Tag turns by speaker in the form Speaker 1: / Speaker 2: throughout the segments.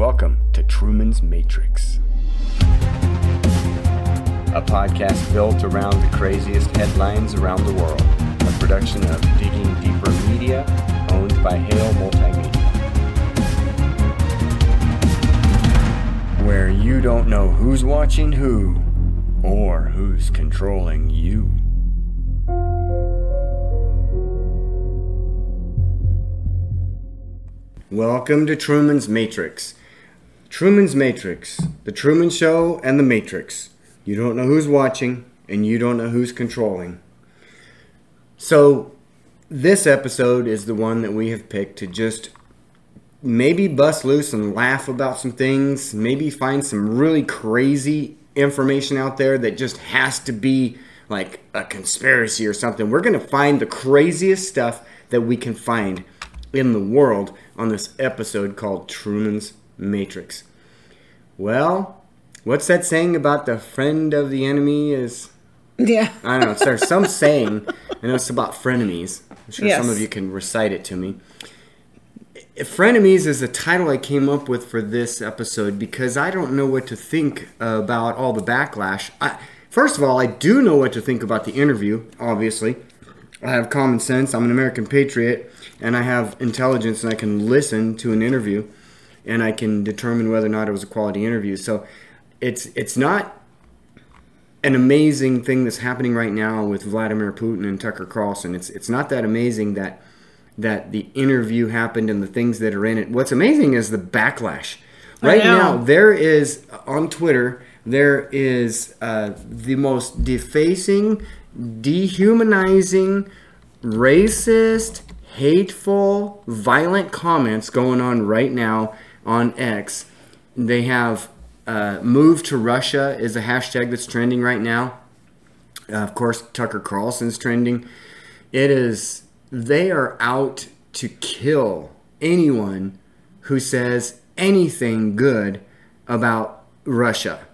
Speaker 1: Welcome to Truman's Matrix, a podcast built around the craziest headlines around the world. A production of Digging Deeper Media, owned by Hale Multimedia. Where you don't know who's watching who, or who's controlling you. Welcome to Truman's Matrix. Truman's Matrix, The Truman Show and The Matrix. You don't know who's watching, and you don't know who's controlling. So, this episode is the one that we have picked to just maybe bust loose and laugh about some things, maybe find some really crazy information out there that just has to be like a conspiracy or something. We're going to find the craziest stuff that we can find in the world on this episode called Truman's Matrix. Well, what's that saying about the friend of the enemy is
Speaker 2: Yeah.
Speaker 1: I don't know. There's some saying, I know it's about frenemies. I'm sure some of you can recite it to me. Frenemies is the title I came up with for this episode because I don't know what to think about all the backlash. I, first of all, I do know what to think about the interview, obviously. I have common sense, I'm an American patriot, and I have intelligence, and I can listen to an interview and I can determine whether or not it was a quality interview. So it's it's not an amazing thing that's happening right now with Vladimir Putin and Tucker Carlson. It's it's not that amazing that that the interview happened and the things that are in it. What's amazing is the backlash. Right now, there is on Twitter there is uh, the most defacing, dehumanizing, racist, hateful, violent comments going on right now on X. They have uh, "Move to Russia" is a hashtag that's trending right now. Uh, of course, Tucker Carlson's trending. It is they are out to kill anyone who says anything good about Russia.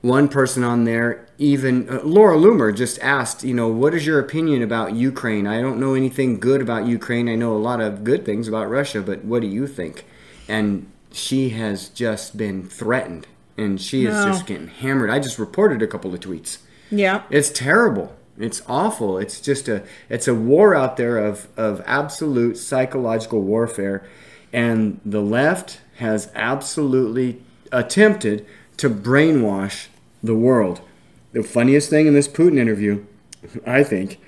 Speaker 1: One person on there, even uh, Laura Loomer, just asked, you know, what is your opinion about Ukraine? I don't know anything good about Ukraine. I know a lot of good things about Russia, but what do you think? And she has just been threatened, and she is
Speaker 2: No.
Speaker 1: just getting hammered. I just reported a couple of tweets.
Speaker 2: Yeah.
Speaker 1: It's terrible. It's awful. It's just a it's a war out there of of absolute psychological warfare and the left has absolutely attempted to brainwash the world. The funniest thing in this Putin interview, I think,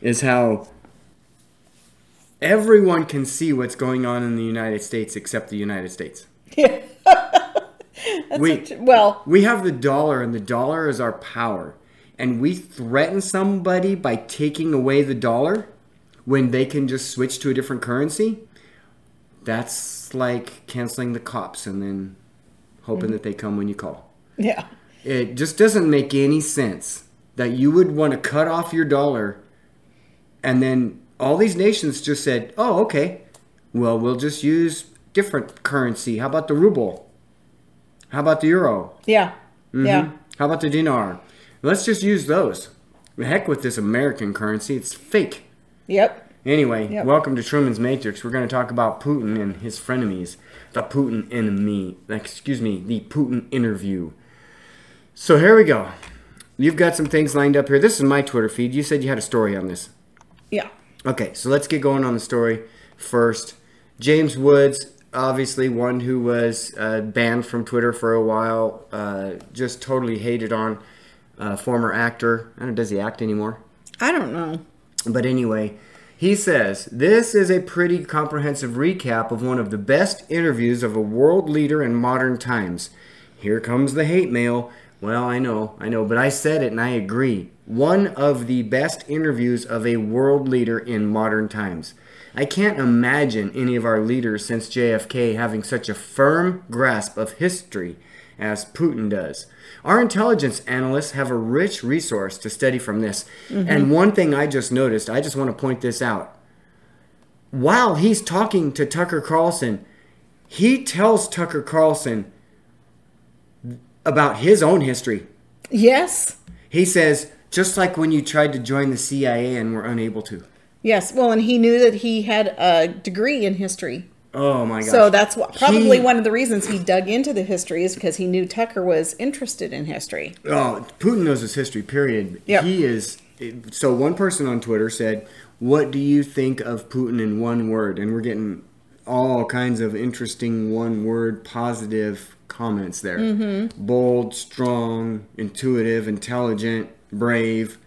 Speaker 1: is how everyone can see what's going on in the United States except the United States.
Speaker 2: Yeah.
Speaker 1: we,
Speaker 2: well,
Speaker 1: we have the dollar, and the dollar is our power. And we threaten somebody by taking away the dollar when they can just switch to a different currency. That's like canceling the cops and then hoping that they come when you call.
Speaker 2: yeah.
Speaker 1: It just doesn't make any sense that you would want to cut off your dollar and then all these nations just said, oh, okay, well, we'll just use different currency. How about the ruble? How about the euro?
Speaker 2: Yeah. Mm-hmm. Yeah.
Speaker 1: How about the dinar? Let's just use those. The heck with this American currency. It's fake.
Speaker 2: Yep.
Speaker 1: Anyway,
Speaker 2: Yep.
Speaker 1: welcome to Truman's Matrix. We're going to talk about Putin and his frenemies. The Putin enemy. Excuse me, the Putin interview. So here we go. You've got some things lined up here. This is my Twitter feed. You said you had a story on this.
Speaker 2: Yeah.
Speaker 1: Okay, so let's get going on the story first. James Woods, obviously one who was uh, banned from Twitter for a while, uh, just totally hated on. Uh, former actor. I don't know, does he act anymore?
Speaker 2: I don't know.
Speaker 1: But anyway, he says this is a pretty comprehensive recap of one of the best interviews of a world leader in modern times. Here comes the hate mail. Well, I know, I know, but I said it and I agree. One of the best interviews of a world leader in modern times. I can't imagine any of our leaders since JFK having such a firm grasp of history as Putin does. Our intelligence analysts have a rich resource to study from this. Mm-hmm. And one thing I just noticed, I just want to point this out. While he's talking to Tucker Carlson, he tells Tucker Carlson about his own history.
Speaker 2: Yes.
Speaker 1: He says, just like when you tried to join the CIA and were unable to.
Speaker 2: Yes. Well, and he knew that he had a degree in history.
Speaker 1: Oh my gosh.
Speaker 2: So that's what, probably
Speaker 1: He-
Speaker 2: one of the reasons he dug into the history is because he knew Tucker was interested in history.
Speaker 1: Oh, Putin knows his history. Period.
Speaker 2: Yep.
Speaker 1: He is. So one person on Twitter said, "What do you think of Putin in one word?" And we're getting all kinds of interesting one-word positive comments there.
Speaker 2: Mm-hmm.
Speaker 1: Bold, strong, intuitive, intelligent, brave.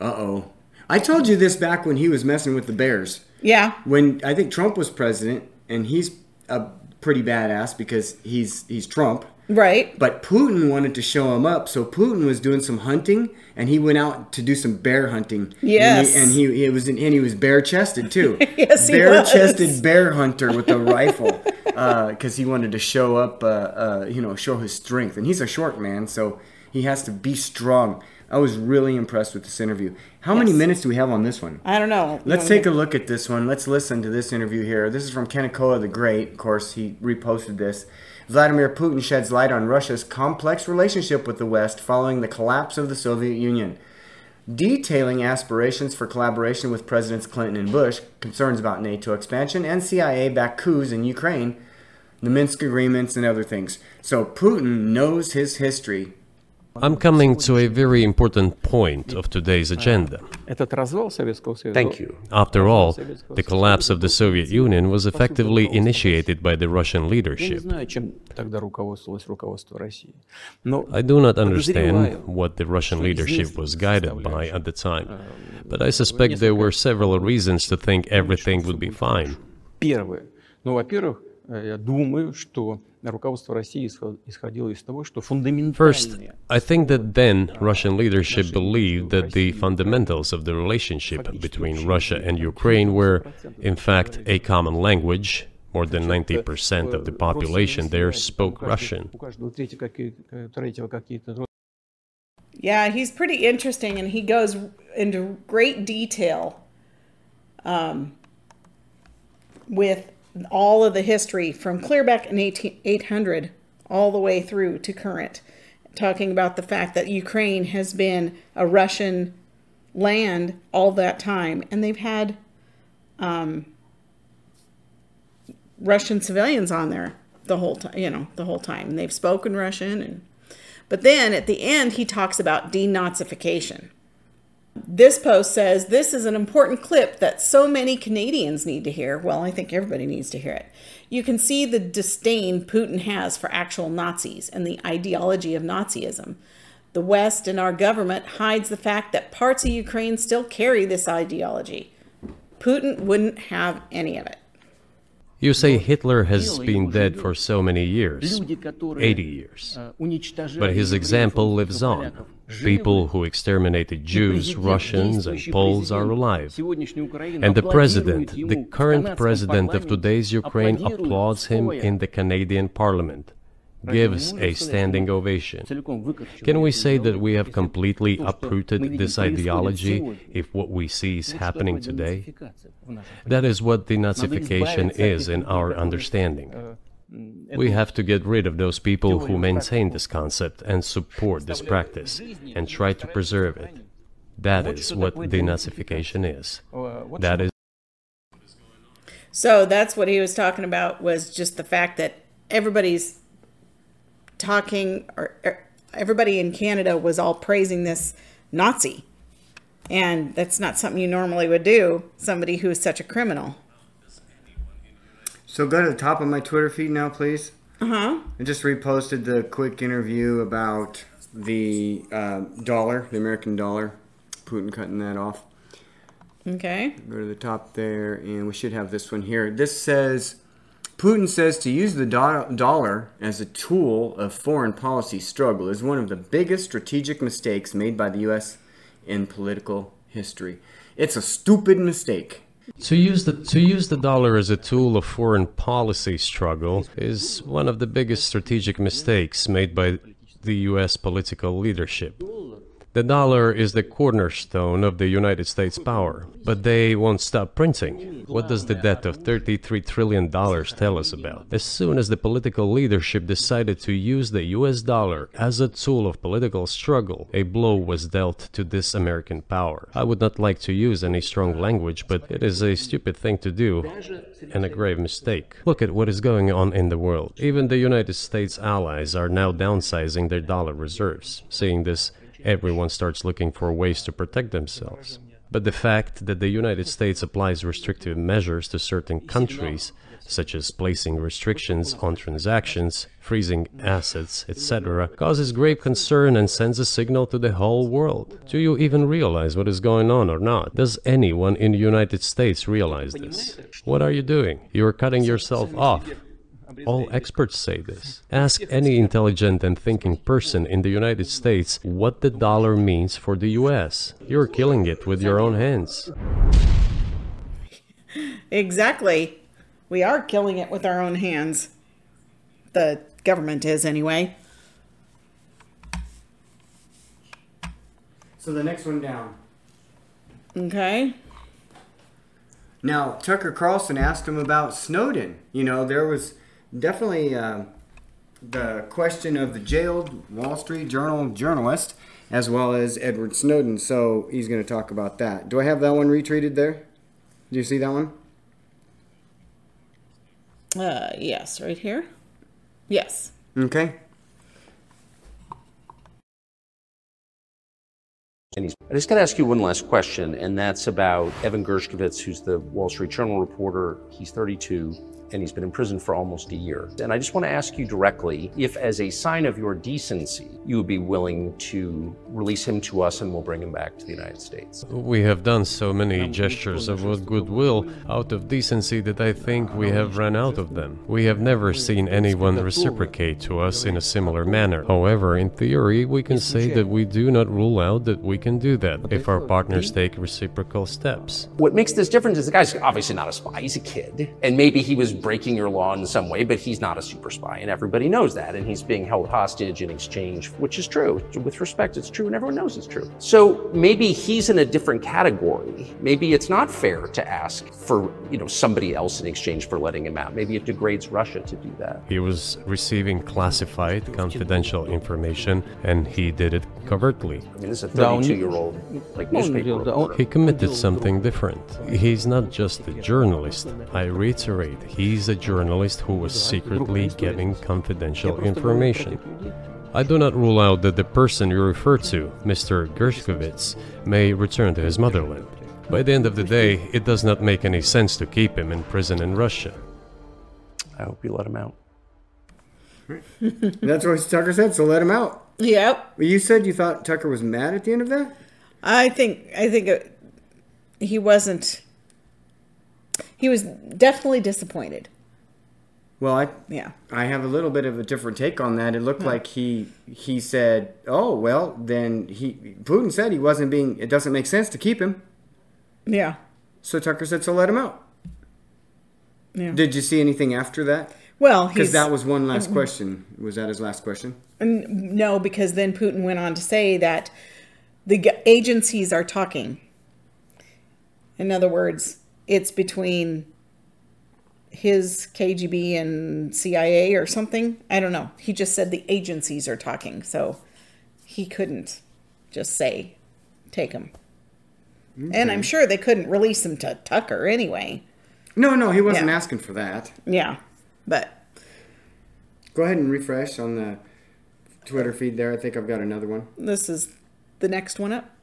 Speaker 1: Uh oh. I told you this back when he was messing with the Bears.
Speaker 2: Yeah.
Speaker 1: When I think Trump was president, and he's a pretty badass because he's he's Trump.
Speaker 2: Right.
Speaker 1: But Putin wanted to show him up, so Putin was doing some hunting, and he went out to do some bear hunting.
Speaker 2: Yes.
Speaker 1: and he, and he it was and he was bare chested too.
Speaker 2: Yes,
Speaker 1: bare chested bear hunter with a rifle, because he wanted to show up, uh, uh, you know, show his strength. And he's a short man, so he has to be strong. I was really impressed with this interview. How many minutes do we have on this one?
Speaker 2: I don't know.
Speaker 1: Let's take a look at this one. Let's listen to this interview here. This is from Kanekoa the Great. Of course, he reposted this. Vladimir Putin sheds light on Russia's complex relationship with the West following the collapse of the Soviet Union. Detailing aspirations for collaboration with Presidents Clinton and Bush, concerns about NATO expansion, and CIA backed coups in Ukraine, the Minsk agreements, and other things. So Putin knows his history.
Speaker 3: I'm coming to a very important point of today's agenda.
Speaker 4: Thank you.
Speaker 3: After all, the collapse of the Soviet Union was effectively initiated by the Russian leadership. I do not understand what the Russian leadership was guided by at the time, but I suspect there were several reasons to think everything would be fine
Speaker 5: Первое. Ну, во-первых, э, я думаю, что руководство России исход- исходило из того, что
Speaker 3: First,
Speaker 5: фундаментальные
Speaker 3: I think that then Russian leadership believed that the fundamentals of the relationship between Russia and Ukraine were, in fact, a common language. More than 90% of the population there spoke Russian.
Speaker 5: У каждого третьего какие- э, третьего какие-то
Speaker 2: Yeah, he's pretty interesting, and he goes into great detail um, with all of the history from clear back in 18, 800 all the way through to current, talking about the fact that Ukraine has been a Russian land all that time, and they've had um, Russian civilians on there the whole time, you know, the whole time, and they've spoken Russian and but then at the end, he talks about denazification this post says, This is an important clip that so many Canadians need to hear. Well, I think everybody needs to hear it. You can see the disdain Putin has for actual Nazis and the ideology of Nazism. The West and our government hides the fact that parts of Ukraine still carry this ideology. Putin wouldn't have any of it.
Speaker 3: You say Hitler has been dead for so many years, 80 years, but his example lives on. People who exterminated Jews, Russians, and Poles are alive. And the president, the current president of today's Ukraine, applauds him in the Canadian parliament, gives a standing ovation. Can we say that we have completely uprooted this ideology if what we see is happening today? That is what denazification is in our understanding. We have to get rid of those people who maintain this concept and support this practice and try to preserve it. That is what denazification is. That is.
Speaker 2: So that's what he was talking about was just the fact that everybody's talking or er, everybody in Canada was all praising this Nazi. And that's not something you normally would do, somebody who is such a criminal.
Speaker 1: So go to the top of my Twitter feed now, please.
Speaker 2: Uh-huh.
Speaker 1: I just reposted the quick interview about the uh, dollar, the American dollar. Putin cutting that off.
Speaker 2: Okay.
Speaker 1: Go to the top there, and we should have this one here. This says Putin says to use the do- dollar as a tool of foreign policy struggle is one of the biggest strategic mistakes made by the U.S. in political history. It's a stupid mistake.
Speaker 3: To use the to use the dollar as a tool of foreign policy struggle is one of the biggest strategic mistakes made by the US political leadership. The dollar is the cornerstone of the United States power, but they won't stop printing. What does the debt of $33 trillion tell us about? As soon as the political leadership decided to use the US dollar as a tool of political struggle, a blow was dealt to this American power. I would not like to use any strong language, but it is a stupid thing to do and a grave mistake. Look at what is going on in the world. Even the United States allies are now downsizing their dollar reserves. Seeing this, everyone starts looking for ways to protect themselves. But the fact that the United States applies restrictive measures to certain countries, such as placing restrictions on transactions, freezing assets, etc., causes grave concern and sends a signal to the whole world. Do you even realize what is going on or not? Does anyone in the United States realize this? What are you doing? You are cutting yourself off. All experts say this. Ask any intelligent and thinking person in the United States what the dollar means for the US. You're killing it with your own hands.
Speaker 2: Exactly. We are killing it with our own hands. The government is, anyway.
Speaker 1: So the next one down.
Speaker 2: Okay.
Speaker 1: Now, Tucker Carlson asked him about Snowden. You know, there was definitely uh, the question of the jailed Wall Street Journal journalist as well as Edward Snowden. So he's going to talk about that. Do I have that one retweeted there? Do you see that one?
Speaker 2: Uh, yes, right here. Yes.
Speaker 1: Okay.
Speaker 4: And he's, I just got to ask you one last question, and that's about Evan Gershkovich, who's the Wall Street Journal reporter. He's 32 and he's been in prison for almost a year. And I just want to ask you directly if, as a sign of your decency, you would be willing to release him to us and we'll bring him back to the United States.
Speaker 3: We have done so many gestures of goodwill out of decency that I think we have run out of them. We have never seen anyone reciprocate to us in a similar manner. However, in theory, we can say that we do not rule out that we can do that if our partners take reciprocal steps.
Speaker 4: What makes this different is the guy's obviously not a spy, he's a kid. And maybe he was breaking your law in some way, but he's not a super spy, and everybody knows that. And he's being held hostage in exchange, which is true. With respect, it's true, and everyone knows it's true. So maybe he's in a different category. Maybe it's not fair to ask for you know somebody else in exchange for letting him out. Maybe it degrades Russia to do that.
Speaker 3: He was receiving classified, confidential information, and he did it covertly.
Speaker 4: I mean, this is a 32 year old like newspaper.
Speaker 3: He committed something different. He's not just a journalist. I reiterate, he's a journalist who was secretly getting confidential information. I do not rule out that the person you refer to, Mr. Gershkovich, may return to his motherland. By the end of the day, it does not make any sense to keep him in prison in Russia.
Speaker 4: I hope you let him out.
Speaker 1: That's what Tucker said, so let him out.
Speaker 2: Yep.
Speaker 1: You said you thought Tucker was mad at the end of that?
Speaker 2: I think I think it, he wasn't. He was definitely disappointed.
Speaker 1: Well, I
Speaker 2: Yeah.
Speaker 1: I have a little bit of a different take on that. It looked hmm. like he he said, "Oh, well, then he Putin said he wasn't being it doesn't make sense to keep him."
Speaker 2: Yeah.
Speaker 1: So Tucker said, "So let him out."
Speaker 2: Yeah.
Speaker 1: Did you see anything after that?
Speaker 2: Well,
Speaker 1: Because that was one last question. Was that his last question?
Speaker 2: No, because then Putin went on to say that the agencies are talking. In other words, it's between his KGB and CIA or something. I don't know. He just said the agencies are talking, so he couldn't just say, take him. And I'm sure they couldn't release him to Tucker anyway.
Speaker 1: No, no, he wasn't
Speaker 2: Yeah.
Speaker 1: asking for that.
Speaker 2: Yeah, but
Speaker 1: Go ahead and refresh on the Twitter feed there. I think I've got another one.
Speaker 2: this is the next one up.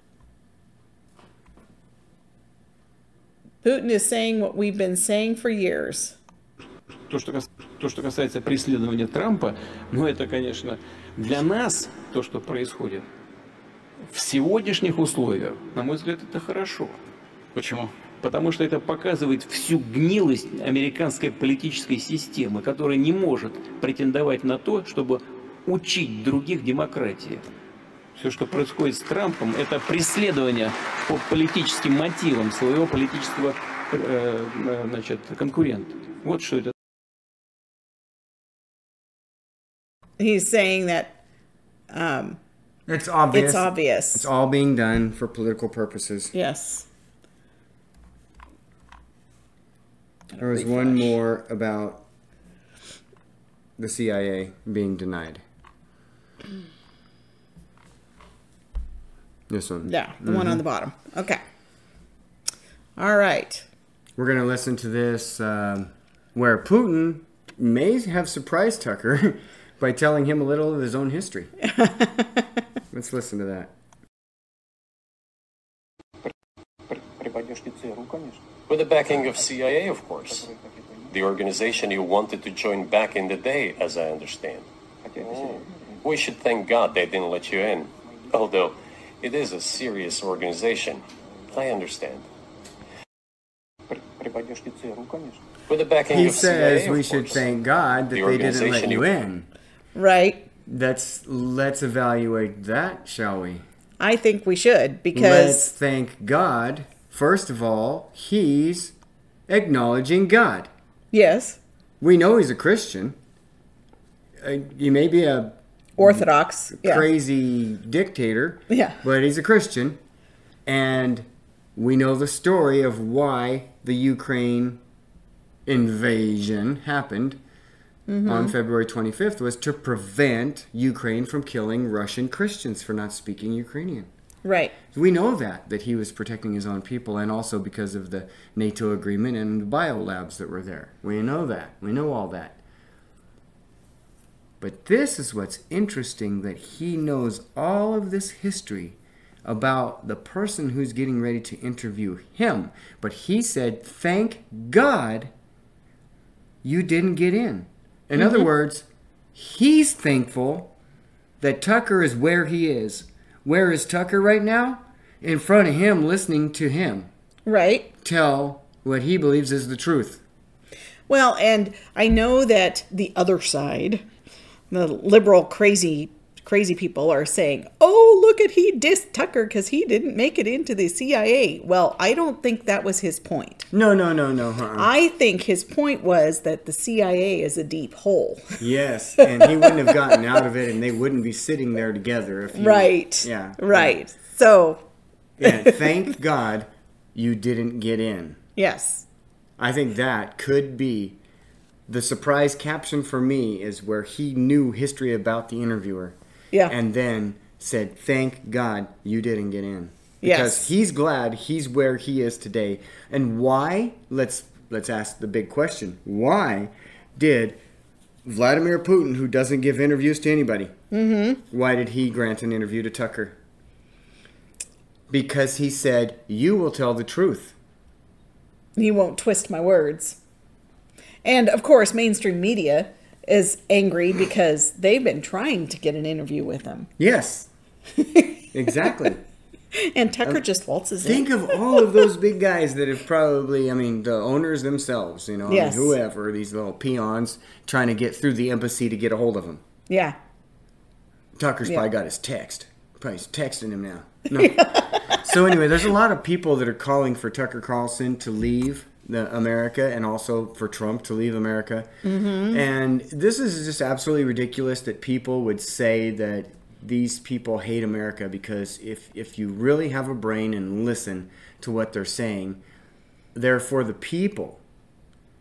Speaker 2: Putin is saying what we've been saying for years.
Speaker 5: То что, то, что касается преследования Трампа, ну это, конечно, для нас то, что происходит в сегодняшних условиях, на мой взгляд, это хорошо. Почему? Потому что это показывает всю гнилость американской политической системы, которая не может претендовать на то, чтобы учить других демократии. Все, что происходит с Трампом, это преследование по политическим мотивам своего политического э, э, значит, конкурента. Вот что это
Speaker 2: He's saying that um,
Speaker 1: It's obvious.
Speaker 2: It's obvious.
Speaker 1: It's all being done for political purposes.
Speaker 2: yes.
Speaker 1: There was one more about the CIA being denied. This one.
Speaker 2: Yeah, the mm-hmm. one on mm-hmm. the bottom. Okay. All right.
Speaker 1: We're going to listen to this um, where Putin may have surprised Tucker by telling him a little of his own history. Let's listen to that.
Speaker 6: With the backing of CIA, of course. The organization you wanted to join back in the day, as I understand.
Speaker 7: Oh.
Speaker 6: We should thank God they didn't let you in. Although it is a serious organization. I understand. With the backing
Speaker 1: he
Speaker 6: of
Speaker 1: says CIA,
Speaker 6: we
Speaker 1: should thank God that
Speaker 6: the
Speaker 1: they didn't let you in.
Speaker 2: Right.
Speaker 1: That's let's evaluate that, shall we?
Speaker 2: I think we should because let's
Speaker 1: thank God. First of all, he's acknowledging God.
Speaker 2: Yes.
Speaker 1: We know he's a Christian. Uh, you may be a
Speaker 2: Orthodox. Yeah.
Speaker 1: crazy dictator,
Speaker 2: Yeah.
Speaker 1: but he's a Christian. And we know the story of why the Ukraine invasion happened mm-hmm. on February 25th was to prevent Ukraine from killing Russian Christians for not speaking Ukrainian.
Speaker 2: Right.
Speaker 1: We know that that he was protecting his own people, and also because of the NATO agreement and the biolabs that were there. We know that. We know all that. But this is what's interesting that he knows all of this history about the person who's getting ready to interview him. But he said, "Thank God you didn't get in." In other mm-hmm. words, he's thankful that Tucker is where he is. Where is Tucker right now? In front of him, listening to him
Speaker 2: Right.
Speaker 1: tell what he believes is the truth.
Speaker 2: Well, and I know that the other side, the liberal crazy crazy people are saying, "Oh, look at he dissed Tucker because he didn't make it into the CIA." Well, I don't think that was his point.
Speaker 1: No, no, no, no. Uh-uh.
Speaker 2: I think his point was that the CIA is a deep hole.
Speaker 1: yes, and he wouldn't have gotten out of it, and they wouldn't be sitting there together if he,
Speaker 2: right.
Speaker 1: Yeah.
Speaker 2: Right. So,
Speaker 1: Yeah. Thank God you didn't get in.
Speaker 2: yes.
Speaker 1: I think that could be the surprise caption for me is where he knew history about the interviewer.
Speaker 2: Yeah.
Speaker 1: And then said, "Thank God you didn't get in." Because
Speaker 2: Yes.
Speaker 1: he's glad he's where he is today. And why? Let's let's ask the big question. Why did Vladimir Putin, who doesn't give interviews to anybody, mm-hmm. why did he grant an interview to Tucker? Because he said, "You will tell the truth."
Speaker 2: he won't twist my words. And of course, mainstream media is angry because they've been trying to get an interview with him.
Speaker 1: Yes. exactly.
Speaker 2: And Tucker just waltzes in.
Speaker 1: Think of all of those big guys that have probably, I mean, the owners themselves, you know, I mean, whoever, these little peons trying to get through the embassy to get a hold of him.
Speaker 2: Yeah.
Speaker 1: Tucker's
Speaker 2: Yeah.
Speaker 1: probably got his text. Probably he's texting him now. No. so anyway, there's a lot of people that are calling for Tucker Carlson to leave America and also for Trump to leave America. Mm-hmm. And this is just absolutely ridiculous that people would say that these people hate America because if if you really have a brain and listen to what they're saying, they're for the people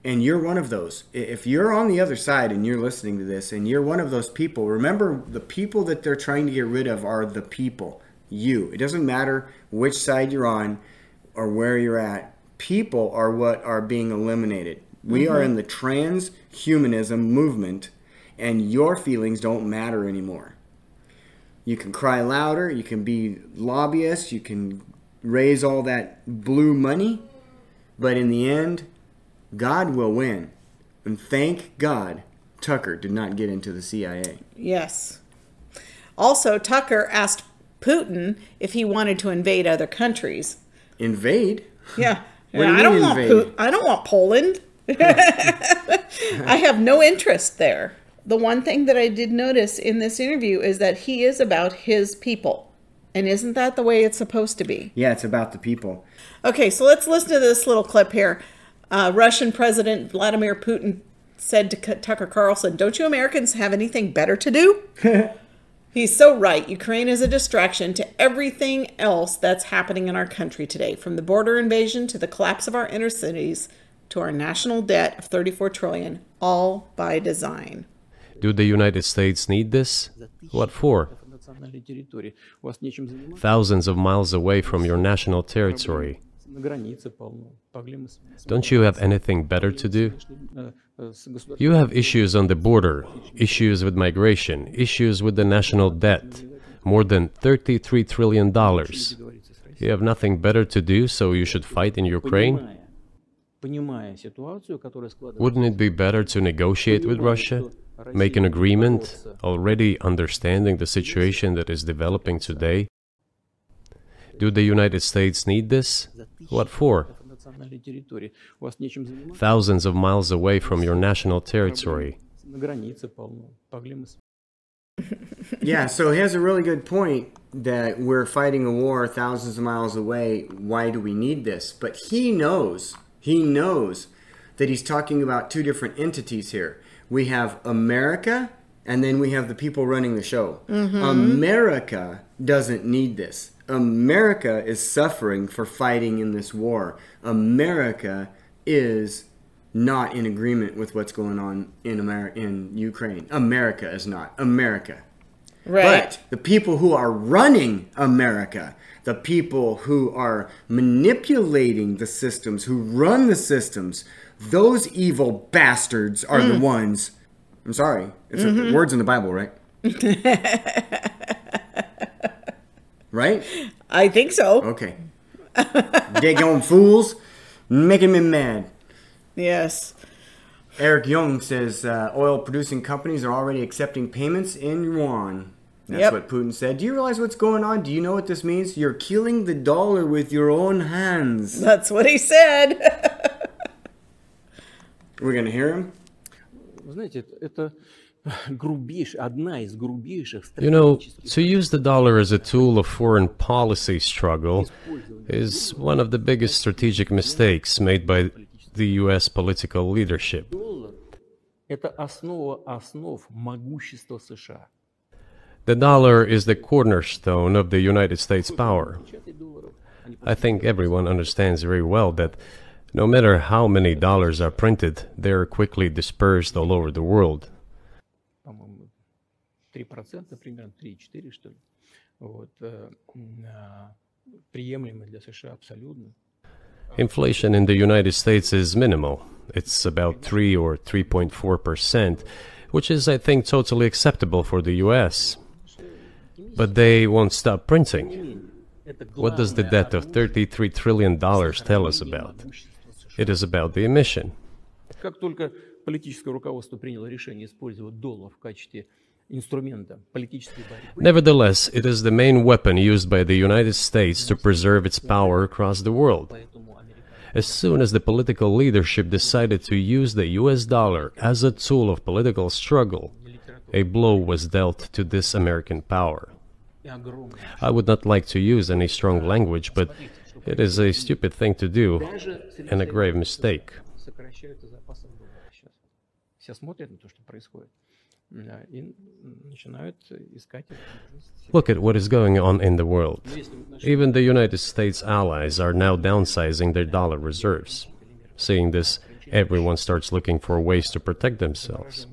Speaker 1: and you're one of those. If you're on the other side and you're listening to this and you're one of those people, remember the people that they're trying to get rid of are the people. You. It doesn't matter which side you're on or where you're at. People are what are being eliminated. We mm-hmm. are in the transhumanism movement and your feelings don't matter anymore. You can cry louder, you can be lobbyists, you can raise all that blue money, but in the end, God will win. And thank God Tucker did not get into the CIA.
Speaker 2: Yes. Also, Tucker asked Putin if he wanted to invade other countries.
Speaker 1: Invade?
Speaker 2: Yeah.
Speaker 1: What do
Speaker 2: I don't
Speaker 1: mean
Speaker 2: want
Speaker 1: invade?
Speaker 2: Pu- I don't want Poland. I have no interest there. The one thing that I did notice in this interview is that he is about his people. And isn't that the way it's supposed to be?
Speaker 1: Yeah, it's about the people.
Speaker 2: Okay, so let's listen to this little clip here. Uh, Russian President Vladimir Putin said to Tucker Carlson, Don't you Americans have anything better to do? He's so right. Ukraine is a distraction to everything else that's happening in our country today, from the border invasion to the collapse of our inner cities to our national debt of 34 trillion, all by design.
Speaker 3: Do the United States need this? What for? Thousands of miles away from your national territory. Don't you have anything better to do? You have issues on the border, issues with migration, issues with the national debt, more than $33 trillion. You have nothing better to do, so you should fight in Ukraine? Wouldn't it be better to negotiate with Russia, make an agreement, already understanding the situation that is developing today? Do the United States need this? What for? Thousands of miles away from your national territory.
Speaker 1: yeah, so he has a really good point that we're fighting a war thousands of miles away. Why do we need this? But he knows, he knows that he's talking about two different entities here. We have America, and then we have the people running the show. Mm-hmm. America doesn't need this. America is suffering for fighting in this war. America is not in agreement with what's going on in America in Ukraine. America is not. America.
Speaker 2: Right.
Speaker 1: But the people who are running America, the people who are manipulating the systems, who run the systems, those evil bastards are the mm. ones. I'm sorry. It's a, mm-hmm. words in the Bible, right? right?
Speaker 2: I think so.
Speaker 1: Okay. Daggone fools, making me mad.
Speaker 2: Yes.
Speaker 1: Eric Young says uh, oil producing companies are already accepting payments in yuan. That's
Speaker 2: Yep.
Speaker 1: what Putin said. Do you realize what's going on? Do you know what this means? You're killing the dollar with your own hands.
Speaker 2: That's what he said.
Speaker 1: We're gonna hear him.
Speaker 5: Вы знаете, это,
Speaker 3: You know, to use the dollar as a tool of foreign policy struggle is one of the biggest strategic mistakes made by the US political leadership. The dollar is the cornerstone of the United States power. I think everyone understands very well that no matter how many dollars are printed, they are quickly dispersed all over the world.
Speaker 5: по-моему, 3%, примерно 3-4, что ли. Вот, э, м, а, приемлемо для США абсолютно.
Speaker 3: Inflation in the United States is minimal. It's about 3 or 3.4%, which is, I think, totally acceptable for the US. But they won't stop printing.
Speaker 5: Это
Speaker 3: What does the
Speaker 5: главное
Speaker 3: debt of $33 trillion tell us about? It is about the emission.
Speaker 5: Как только политическое руководство приняло решение использовать доллар в качестве инструмента политической борьбы,
Speaker 3: Nevertheless, it is the main weapon used by the United States to preserve its power across the world. As soon as the political leadership decided to use the US dollar as a tool of political struggle, a blow was dealt to this American power. I would not like to use any strong language, but it is a stupid thing to do and a grave mistake. Look at what is going on in the world. Even the United States allies are now downsizing their dollar reserves. Seeing this, everyone starts looking for ways to protect themselves.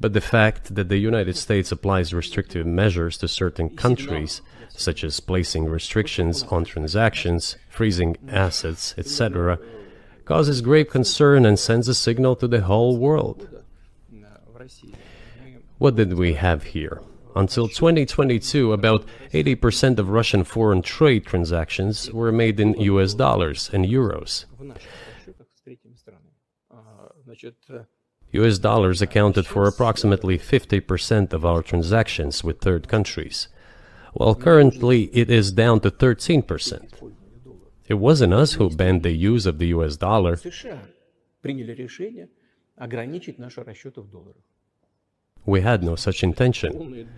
Speaker 3: But the fact that the United States applies restrictive measures to certain countries, such as placing restrictions on transactions, freezing assets, etc., causes grave concern and sends a signal to the whole world what did we have here? Until 2022, about 80% of Russian foreign trade transactions were made in US dollars and euros. US dollars accounted for approximately 50% of our transactions with third countries, while currently it is down to 13%. It wasn't us who banned the use of the US dollar. We had no such intention.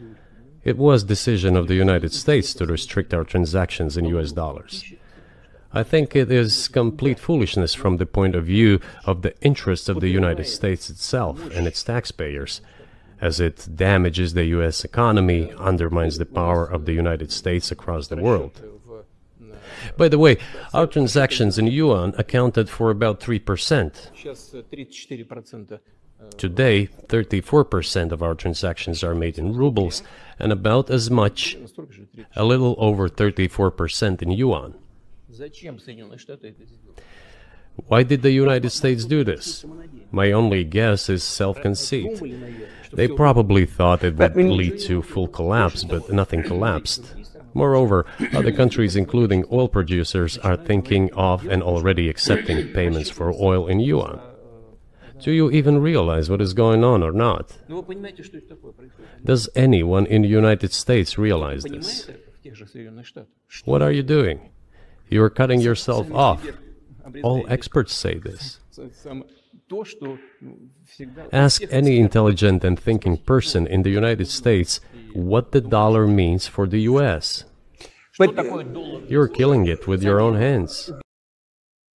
Speaker 3: It was decision of the United States to restrict our transactions in US dollars. I think it is complete foolishness from the point of view of the interests of the United States itself and its taxpayers, as it damages the US economy, undermines the power of the United States across the world. By the way, our transactions in yuan accounted for about 3%. Today, 34% of our transactions are made in rubles and about as much, a little over 34% in yuan. Why did the United States do this? My only guess is
Speaker 5: self-conceit.
Speaker 3: They probably thought it would lead to full collapse, but nothing collapsed. Moreover, other countries, including oil producers, are thinking of and already accepting payments for oil in yuan. Do you even realize what is going on or not? Does anyone in the United States realize this? What are you doing? You are cutting yourself off. All experts say this. Ask any intelligent and thinking person in the United States what the dollar means for the US.
Speaker 5: But
Speaker 3: you're killing it with your own hands.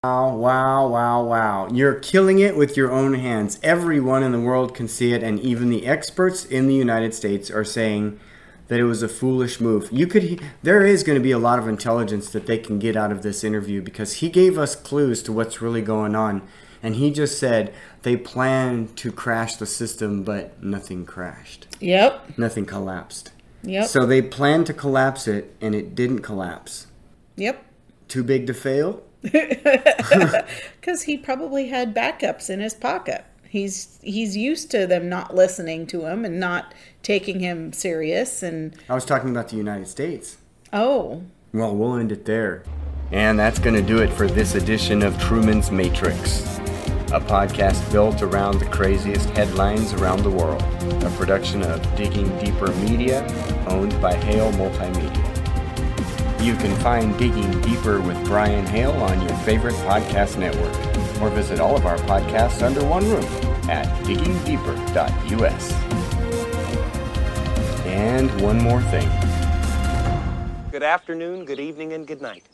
Speaker 1: Wow, wow, wow, wow. You're killing it with your own hands. Everyone in the world can see it, and even the experts in the United States are saying that it was a foolish move. You could there is going to be a lot of intelligence that they can get out of this interview because he gave us clues to what's really going on. And he just said they plan to crash the system, but nothing crashed.
Speaker 2: Yep.
Speaker 1: Nothing collapsed.
Speaker 2: Yep.
Speaker 1: So they planned to collapse it, and it didn't collapse.
Speaker 2: Yep.
Speaker 1: Too big to fail?
Speaker 2: Because he probably had backups in his pocket. He's he's used to them not listening to him and not taking him serious. And
Speaker 1: I was talking about the United States.
Speaker 2: oh,
Speaker 1: Well, we'll end it there. And that's going to do it for this edition of Truman's Matrix, a podcast built around the craziest headlines around the world, a production of Digging Deeper Media, owned by Hale Multimedia. You can find Digging Deeper with Brian Hale on your favorite podcast network, or visit all of our podcasts under one roof at diggingdeeper.us. And one more thing.
Speaker 8: Good afternoon, good evening, and good night.